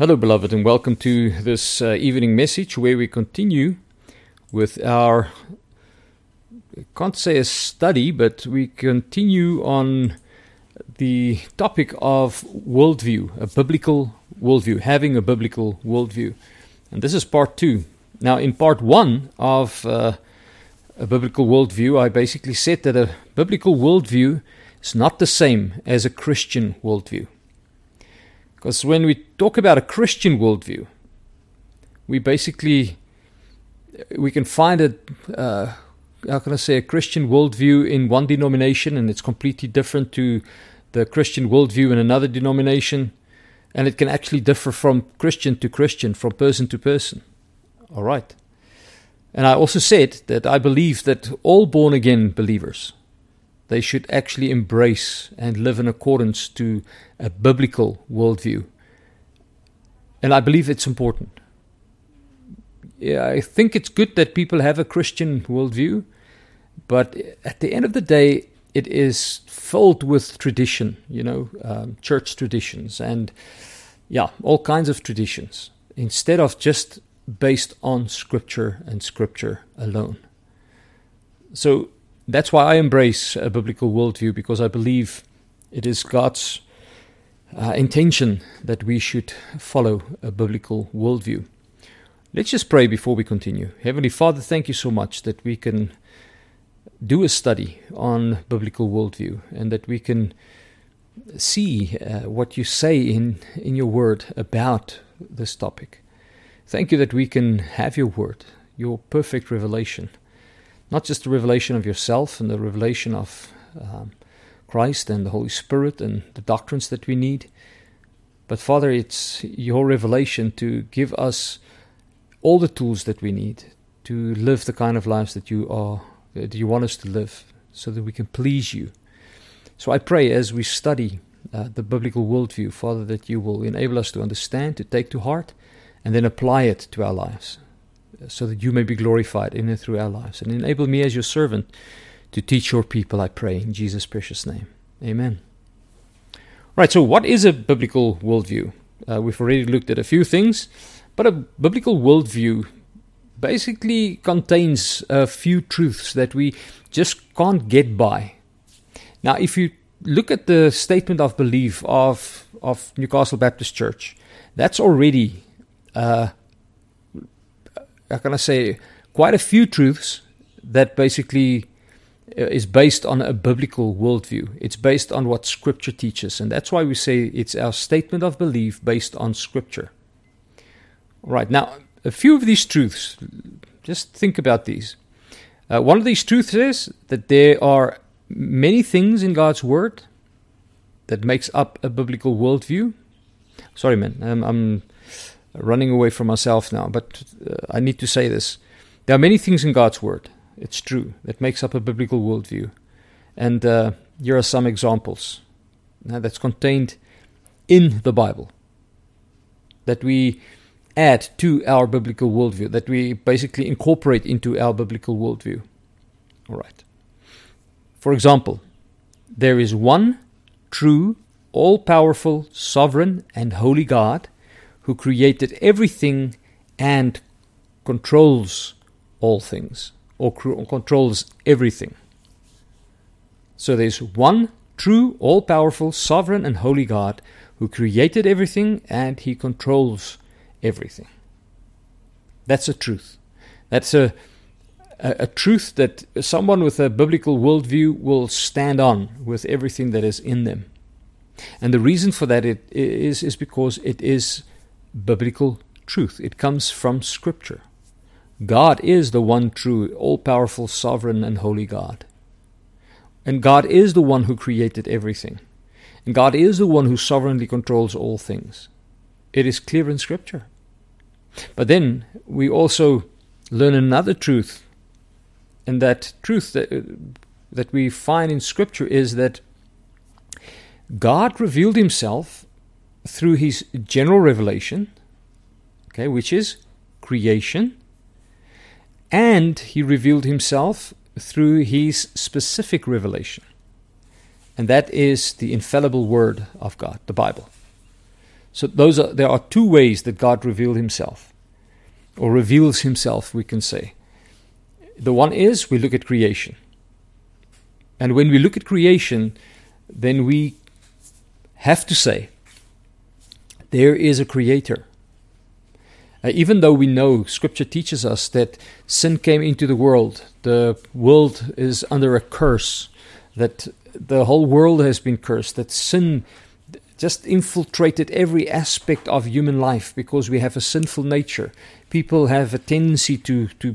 Hello, beloved, and welcome to this uh, evening message where we continue with our, I can't say a study, but we continue on the topic of worldview, a biblical worldview, having a biblical worldview. And this is part two. Now, in part one of uh, a biblical worldview, I basically said that a biblical worldview is not the same as a Christian worldview. Because when we talk about a Christian worldview, we basically we can find it. Uh, how can I say a Christian worldview in one denomination, and it's completely different to the Christian worldview in another denomination, and it can actually differ from Christian to Christian, from person to person. All right. And I also said that I believe that all born again believers they should actually embrace and live in accordance to a biblical worldview. And I believe it's important. Yeah, I think it's good that people have a Christian worldview, but at the end of the day, it is filled with tradition, you know, um, church traditions and, yeah, all kinds of traditions, instead of just based on Scripture and Scripture alone. So that's why I embrace a biblical worldview because I believe it is God's uh, intention that we should follow a biblical worldview. Let's just pray before we continue. Heavenly Father, thank you so much that we can do a study on biblical worldview and that we can see uh, what you say in, in your word about this topic. Thank you that we can have your word, your perfect revelation not just the revelation of yourself and the revelation of um, Christ and the Holy Spirit and the doctrines that we need, but Father, it's your revelation to give us all the tools that we need to live the kind of lives that you are that you want us to live, so that we can please you. So I pray as we study uh, the biblical worldview, Father, that you will enable us to understand, to take to heart, and then apply it to our lives so that you may be glorified in and through our lives. And enable me as your servant to teach your people, I pray, in Jesus' precious name. Amen. Right, so what is a biblical worldview? Uh, we've already looked at a few things, but a biblical worldview basically contains a few truths that we just can't get by. Now, if you look at the statement of belief of, of Newcastle Baptist Church, that's already uh, how can I say, quite a few truths that basically uh, is based on a biblical worldview. It's based on what Scripture teaches, and that's why we say it's our statement of belief based on Scripture. Right now, a few of these truths, just think about these. Uh, one of these truths is that there are many things in God's Word that makes up a biblical worldview. Sorry, man, I'm running away from myself now, but uh, I need to say this. There are many things in God's Word, it's true, that makes up a biblical worldview. And uh, here are some examples that's contained in the Bible that we add to our biblical worldview, that we basically incorporate into our biblical worldview. All right. For example, there is one true, all powerful, sovereign, and holy God who created everything and controls all things, or controls everything. So there's one true, all powerful, sovereign, and holy God who created everything and he controls everything. That's a truth. That's a, a, a, truth that someone with a biblical worldview will stand on with everything that is in them. And the reason for that it is, is because it is biblical truth. It comes from Scripture. God is the one true, all powerful, sovereign, and holy God. And God is the one who created everything. And God is the one who sovereignly controls all things. It is clear in Scripture. But then we also learn another truth. And that truth that, uh, that we find in Scripture is that God revealed Himself through his general revelation, okay, which is creation, and he revealed himself through his specific revelation. And that is the infallible word of God, the Bible. So those are there are two ways that God revealed himself or reveals himself, we can say. The one is we look at creation. And when we look at creation, then we have to say there is a creator. Uh, even though we know scripture teaches us that sin came into the world, the world is under a curse, that the whole world has been cursed, that sin just infiltrated every aspect of human life because we have a sinful nature. People have a tendency to, to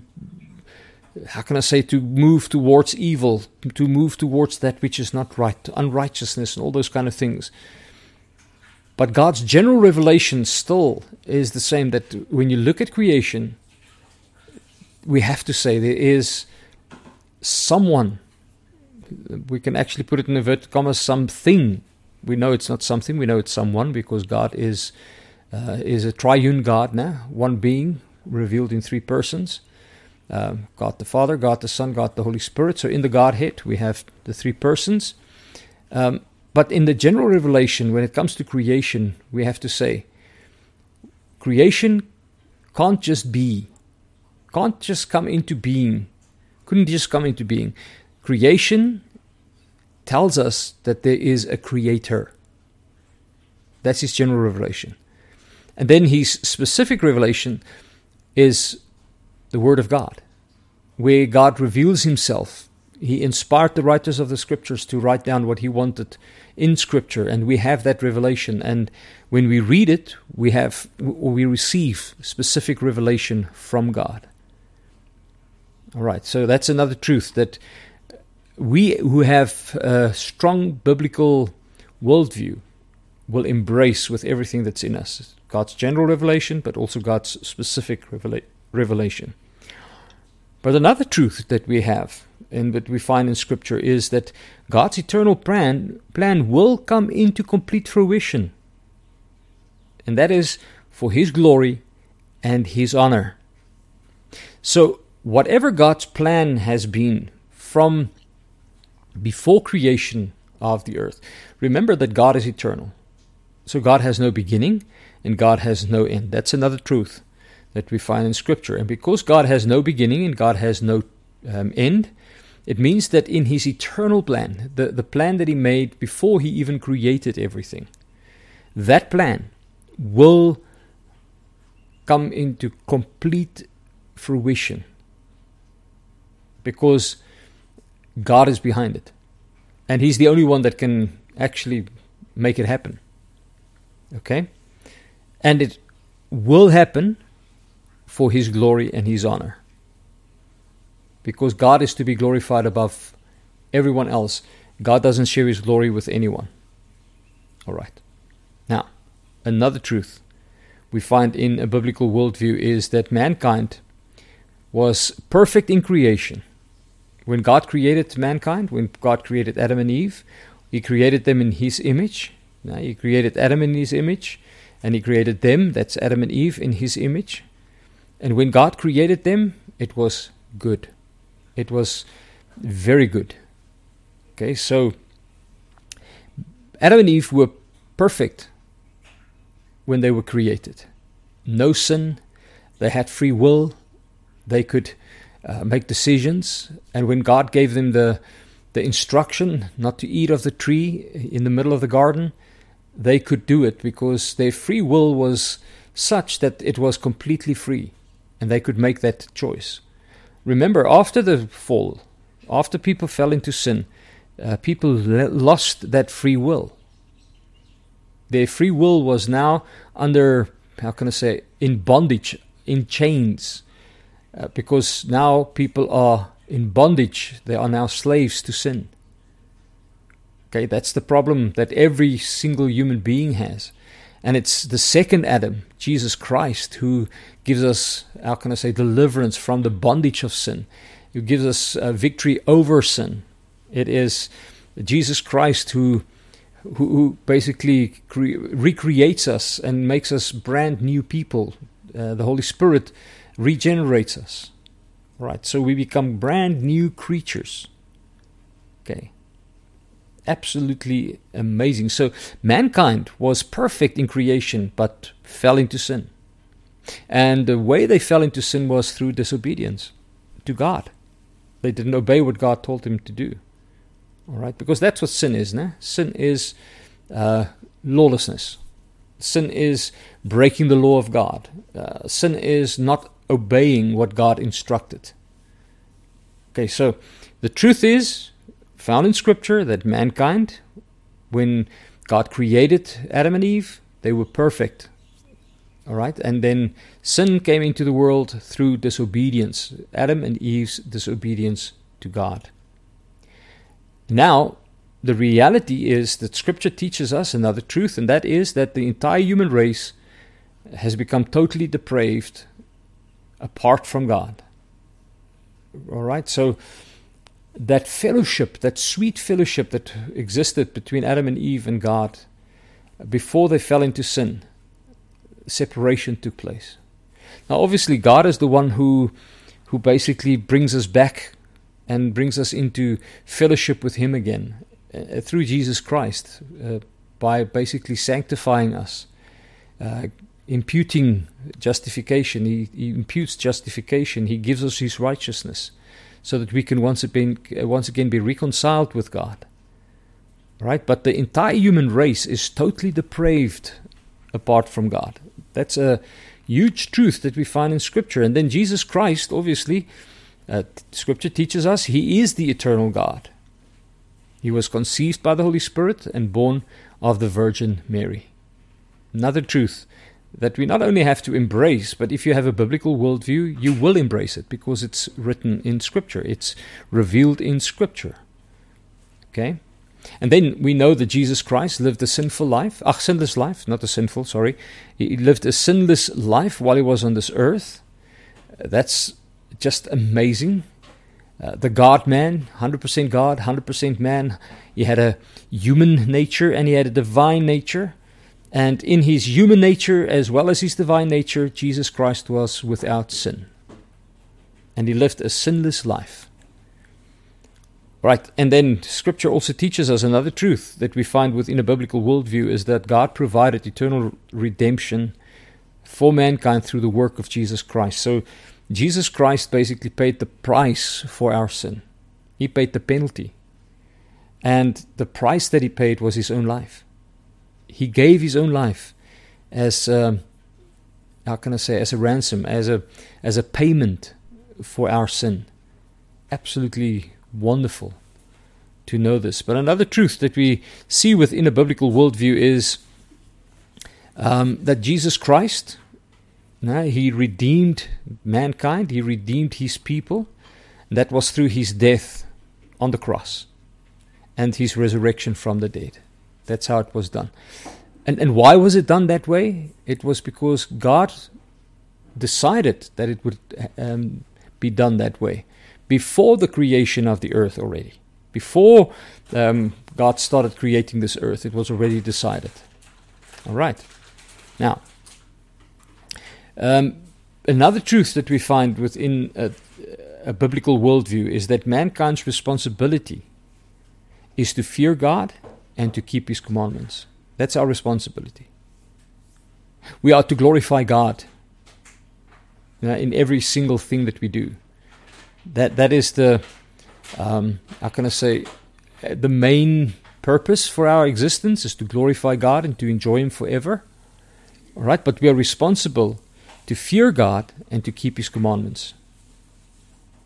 how can I say, to move towards evil, to move towards that which is not right, unrighteousness, and all those kind of things. But God's general revelation still is the same that when you look at creation, we have to say there is someone, we can actually put it in inverted commas, something. We know it's not something, we know it's someone because God is, uh, is a triune God now, one being revealed in three persons. Um, God the Father, God the Son, God the Holy Spirit. So in the Godhead, we have the three persons. Um, but in the general revelation, when it comes to creation, we have to say creation can't just be, can't just come into being, couldn't just come into being. Creation tells us that there is a creator. That's his general revelation. And then his specific revelation is the Word of God, where God reveals himself he inspired the writers of the scriptures to write down what he wanted in scripture and we have that revelation. And when we read it we have we receive specific revelation from god. All right so that's another truth that we who have a strong biblical worldview will embrace with everything that's in us. God's general revelation but also god's specific revela- revelation. But another truth that we have and that we find in Scripture is that God's eternal plan, plan will come into complete fruition. And that is for His glory and His honor. So, whatever God's plan has been from before creation of the earth, remember that God is eternal. So, God has no beginning and God has no end. That's another truth that we find in Scripture. And because God has no beginning and God has no um, end, it means that in his eternal plan, the, the plan that he made before he even created everything, that plan will come into complete fruition because God is behind it. And he's the only one that can actually make it happen. Okay? And it will happen for his glory and his honor because God is to be glorified above everyone else. God doesn't share his glory with anyone. All right. Now, another truth we find in a biblical worldview is that mankind was perfect in creation. When God created mankind, when God created Adam and Eve, He created them in His image. Now, He created Adam in His image, and He created them, that's Adam and Eve, in His image. And when God created them, it was good. It was very good. Okay, so Adam and Eve were perfect when they were created. No sin, they had free will, they could uh, make decisions, and when God gave them the the instruction not to eat of the tree in the middle of the garden, they could do it because their free will was such that it was completely free and they could make that choice. Remember, after the fall, after people fell into sin, uh, people le- lost that free will. Their free will was now under, how can I say, in bondage, in chains, uh, because now people are in bondage. They are now slaves to sin. Okay, that's the problem that every single human being has. And it's the second Adam, Jesus Christ, who gives us, how can I say, deliverance from the bondage of sin, who gives us uh, victory over sin. It is Jesus Christ who, who, basically cre- recreates us and makes us brand new people. Uh, the Holy Spirit regenerates us. Right, so we become brand new creatures. Okay. Absolutely amazing. So, mankind was perfect in creation, but fell into sin. And the way they fell into sin was through disobedience to God. They didn't obey what God told them to do. All right, because that's what sin is. Nah? Sin is uh, lawlessness. Sin is breaking the law of God. Uh, sin is not obeying what God instructed. Okay, so the truth is found in Scripture that mankind, when God created Adam and Eve, they were perfect. All right, and then sin came into the world through disobedience, Adam and Eve's disobedience to God. Now, the reality is that Scripture teaches us another truth, and that is that the entire human race has become totally depraved apart from God. All right, so that fellowship, that sweet fellowship that existed between Adam and Eve and God before they fell into sin, separation took place. Now, obviously, God is the one who, who basically brings us back and brings us into fellowship with Him again uh, through Jesus Christ uh, by basically sanctifying us, uh, imputing justification. He, he imputes justification, He gives us His righteousness so that we can once again, once again be reconciled with God. Right? But the entire human race is totally depraved apart from God. That's a huge truth that we find in Scripture. And then Jesus Christ, obviously, uh, Scripture teaches us He is the eternal God. He was conceived by the Holy Spirit and born of the Virgin Mary. Another truth that we not only have to embrace, but if you have a biblical worldview, you will embrace it because it's written in Scripture, it's revealed in Scripture. Okay? And then we know that Jesus Christ lived a sinful life, a sinless life, not a sinful, sorry. He lived a sinless life while he was on this earth. That's just amazing. Uh, the God man, 100% God, 100% man. He had a human nature and he had a divine nature. And in his human nature as well as his divine nature, Jesus Christ was without sin. And he lived a sinless life. Right, and then scripture also teaches us another truth that we find within a biblical worldview is that God provided eternal redemption for mankind through the work of Jesus Christ. So Jesus Christ basically paid the price for our sin, He paid the penalty. And the price that He paid was His own life. He gave his own life as um, how can I say as a ransom, as a as a payment for our sin. Absolutely wonderful to know this. But another truth that we see within a biblical worldview is um, that Jesus Christ, uh, he redeemed mankind, he redeemed his people. That was through his death on the cross and his resurrection from the dead. That's how it was done. And, and why was it done that way? It was because God decided that it would um, be done that way before the creation of the earth already. Before um, God started creating this earth, it was already decided. All right. Now, um, another truth that we find within a, a biblical worldview is that mankind's responsibility is to fear God and to keep His commandments. That's our responsibility. We are to glorify God you know, in every single thing that we do. That that is the um, how can I say the main purpose for our existence is to glorify God and to enjoy Him forever. All right, but we are responsible to fear God and to keep His commandments.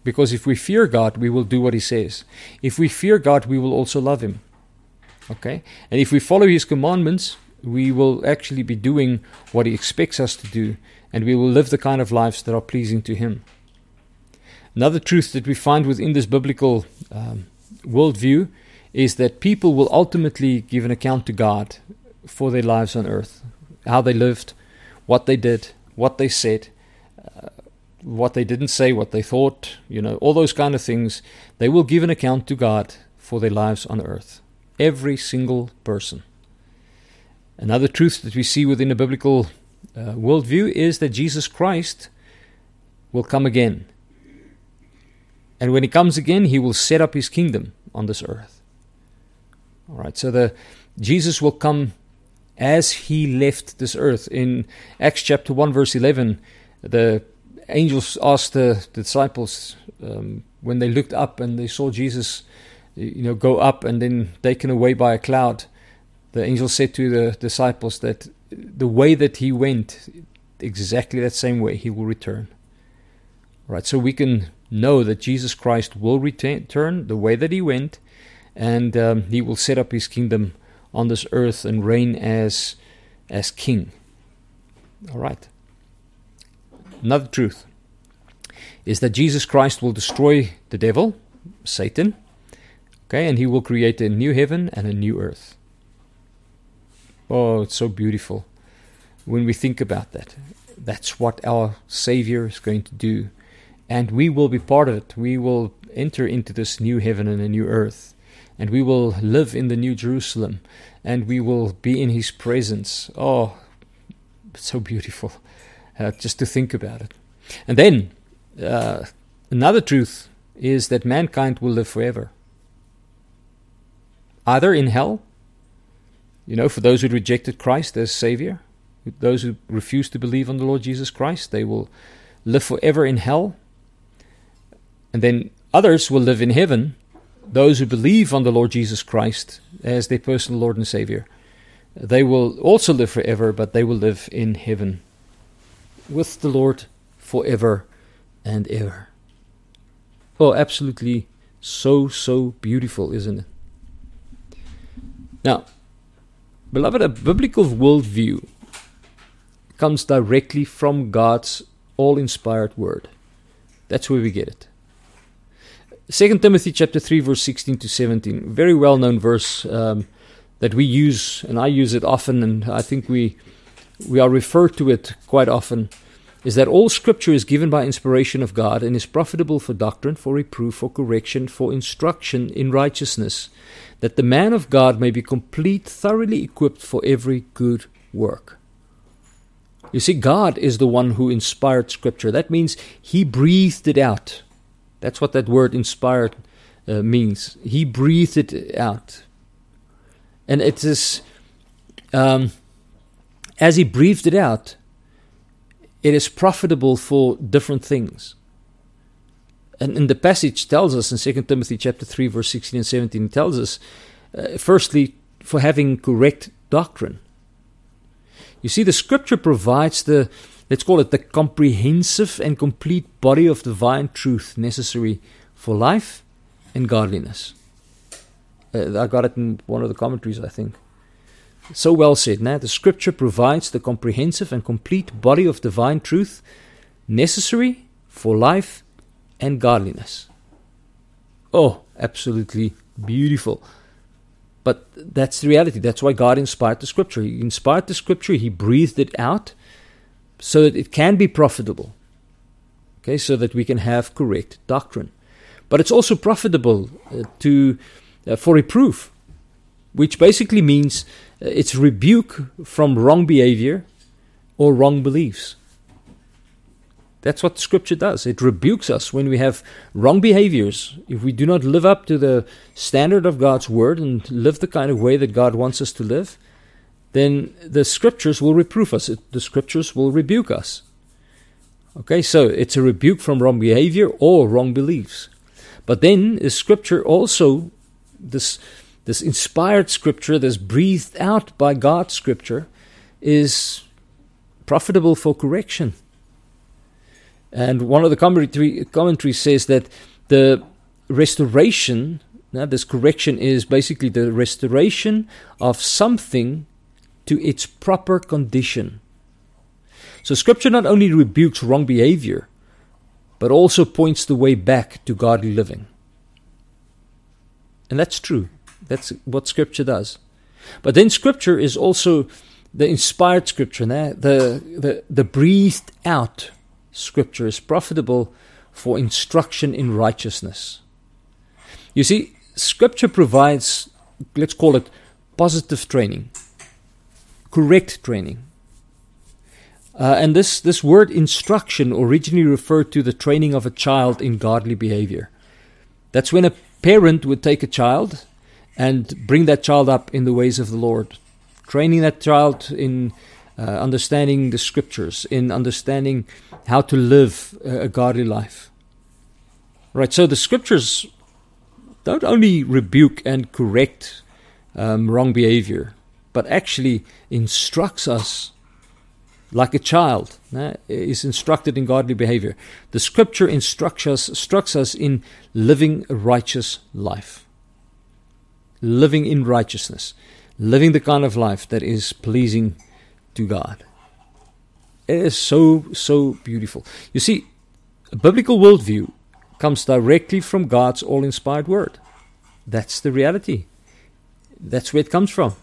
Because if we fear God, we will do what He says. If we fear God, we will also love Him. Okay? And if we follow his commandments, we will actually be doing what he expects us to do, and we will live the kind of lives that are pleasing to him. Another truth that we find within this biblical um, worldview is that people will ultimately give an account to God for their lives on earth, how they lived, what they did, what they said, uh, what they didn't say, what they thought, you know, all those kind of things. They will give an account to God for their lives on earth. Every single person. Another truth that we see within a biblical uh, worldview is that Jesus Christ will come again. And when he comes again, he will set up his kingdom on this earth. All right, so the Jesus will come as he left this earth. In Acts chapter 1, verse 11, the angels asked the, the disciples um, when they looked up and they saw Jesus, you know, go up and then taken away by a cloud. The angel said to the disciples that the way that he went, exactly that same way, he will return. Right, so we can know that Jesus Christ will return the way that he went, and um, he will set up his kingdom on this earth and reign as as king. All right. Another truth is that Jesus Christ will destroy the devil, Satan, okay, and he will create a new heaven and a new earth. Oh, it's so beautiful when we think about that. That's what our Savior is going to do. And we will be part of it. We will enter into this new heaven and a new earth and we will live in the New Jerusalem, and we will be in His presence. Oh, so beautiful uh, just to think about it. And then uh, another truth is that mankind will live forever. Either in hell, you know, for those who rejected Christ as Savior, those who refuse to believe on the Lord Jesus Christ, they will live forever in hell. And then others will live in heaven those who believe on the Lord Jesus Christ as their personal Lord and Savior, they will also live forever, but they will live in heaven with the Lord forever and ever. Oh, absolutely so, so beautiful, isn't it? Now, beloved, a biblical worldview comes directly from God's all inspired word. That's where we get it. Second Timothy chapter 3 verse 16 to 17 very well known verse um, that we use and I use it often and I think we we are referred to it quite often is that all scripture is given by inspiration of God and is profitable for doctrine for reproof for correction for instruction in righteousness that the man of God may be complete thoroughly equipped for every good work you see God is the one who inspired scripture that means he breathed it out that's what that word inspired uh, means. He breathed it out. And it is, um, as he breathed it out, it is profitable for different things. And, and the passage tells us in 2 Timothy chapter 3, verse 16 and 17, it tells us, uh, firstly, for having correct doctrine. You see, the scripture provides the let's call it the comprehensive and complete body of divine truth necessary for life and godliness. Uh, I got it in one of the commentaries, I think. So well said. Now, the scripture provides the comprehensive and complete body of divine truth necessary for life and godliness. Oh, absolutely beautiful. But that's the reality. That's why God inspired the scripture. He inspired the scripture, He breathed it out, so that it can be profitable. Okay, so that we can have correct doctrine. But it's also profitable uh, to uh, for reproof, which basically means uh, it's rebuke from wrong behavior or wrong beliefs. That's what Scripture does. It rebukes us when we have wrong behaviors. If we do not live up to the standard of God's Word and live the kind of way that God wants us to live, then the scriptures will reprove us, the scriptures will rebuke us. Okay, so it's a rebuke from wrong behavior or wrong beliefs. But then the scripture also, this, this inspired scripture, this breathed out by God scripture, is profitable for correction. And one of the commentary, commentaries says that the restoration, now this correction is basically the restoration of something to its proper condition. So, Scripture not only rebukes wrong behavior, but also points the way back to godly living. And that's true. That's what Scripture does. But then Scripture is also the inspired Scripture, the, the, the breathed out Scripture is profitable for instruction in righteousness. You see, Scripture provides, let's call it positive training correct training. Uh, and this, this word instruction originally referred to the training of a child in godly behavior. That's when a parent would take a child and bring that child up in the ways of the Lord, training that child in uh, understanding the scriptures, in understanding how to live a, a godly life. Right, so the scriptures don't only rebuke and correct um, wrong behavior, but actually instructs us like a child is instructed in godly behavior. The scripture instructs us, instructs us in living a righteous life, living in righteousness, living the kind of life that is pleasing to God. It is so, so beautiful. You see, a biblical worldview comes directly from God's all inspired word. That's the reality. That's where it comes from.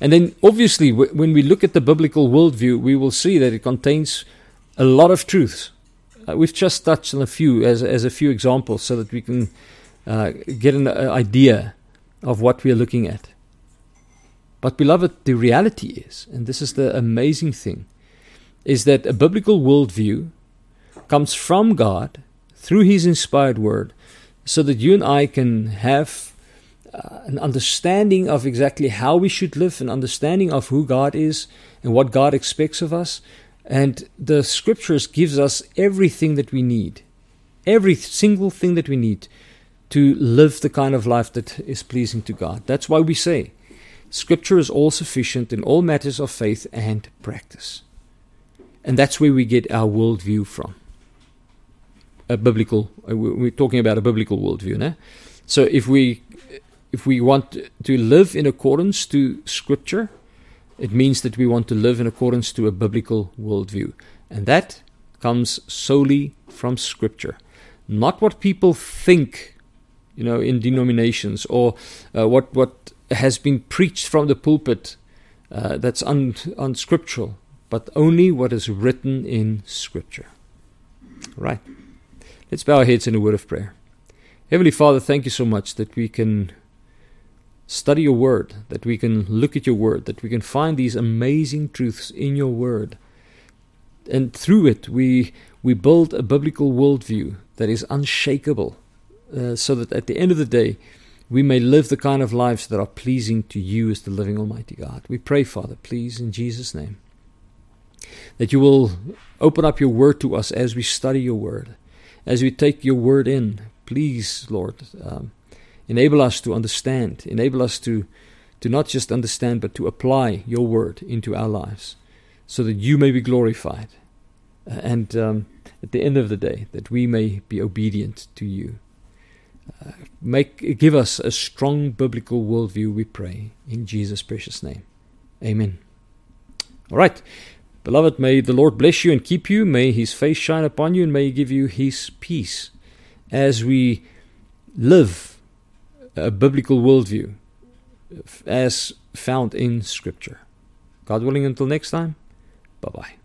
And then, obviously, w- when we look at the biblical worldview, we will see that it contains a lot of truths. Uh, we've just touched on a few as, as a few examples so that we can uh, get an uh, idea of what we are looking at. But, beloved, the reality is, and this is the amazing thing, is that a biblical worldview comes from God through His inspired word so that you and I can have uh, an understanding of exactly how we should live, an understanding of who God is and what God expects of us. And the scriptures gives us everything that we need, every single thing that we need to live the kind of life that is pleasing to God. That's why we say scripture is all sufficient in all matters of faith and practice. And that's where we get our worldview from. A biblical, uh, we're talking about a biblical worldview, né? So if we if we want to live in accordance to Scripture, it means that we want to live in accordance to a biblical worldview. And that comes solely from Scripture. Not what people think, you know, in denominations or uh, what, what has been preached from the pulpit uh, that's un, unscriptural, but only what is written in Scripture. Right. Let's bow our heads in a word of prayer. Heavenly Father, thank you so much that we can study your word, that we can look at your word, that we can find these amazing truths in your word. And through it, we, we build a biblical worldview that is unshakable, uh, so that at the end of the day, we may live the kind of lives that are pleasing to you as the living Almighty God. We pray, Father, please, in Jesus' name, that you will open up your word to us as we study your word, as we take your word in. Please, Lord, um, Enable us to understand, enable us to, to not just understand, but to apply your word into our lives so that you may be glorified. Uh, and um, at the end of the day, that we may be obedient to you. Make give us a strong biblical worldview, we pray, in Jesus' precious name. Amen. All right. Beloved, may the Lord bless you and keep you. May his face shine upon you and may he give you his peace as we live a biblical worldview as found in Scripture. God willing, until next time, bye bye.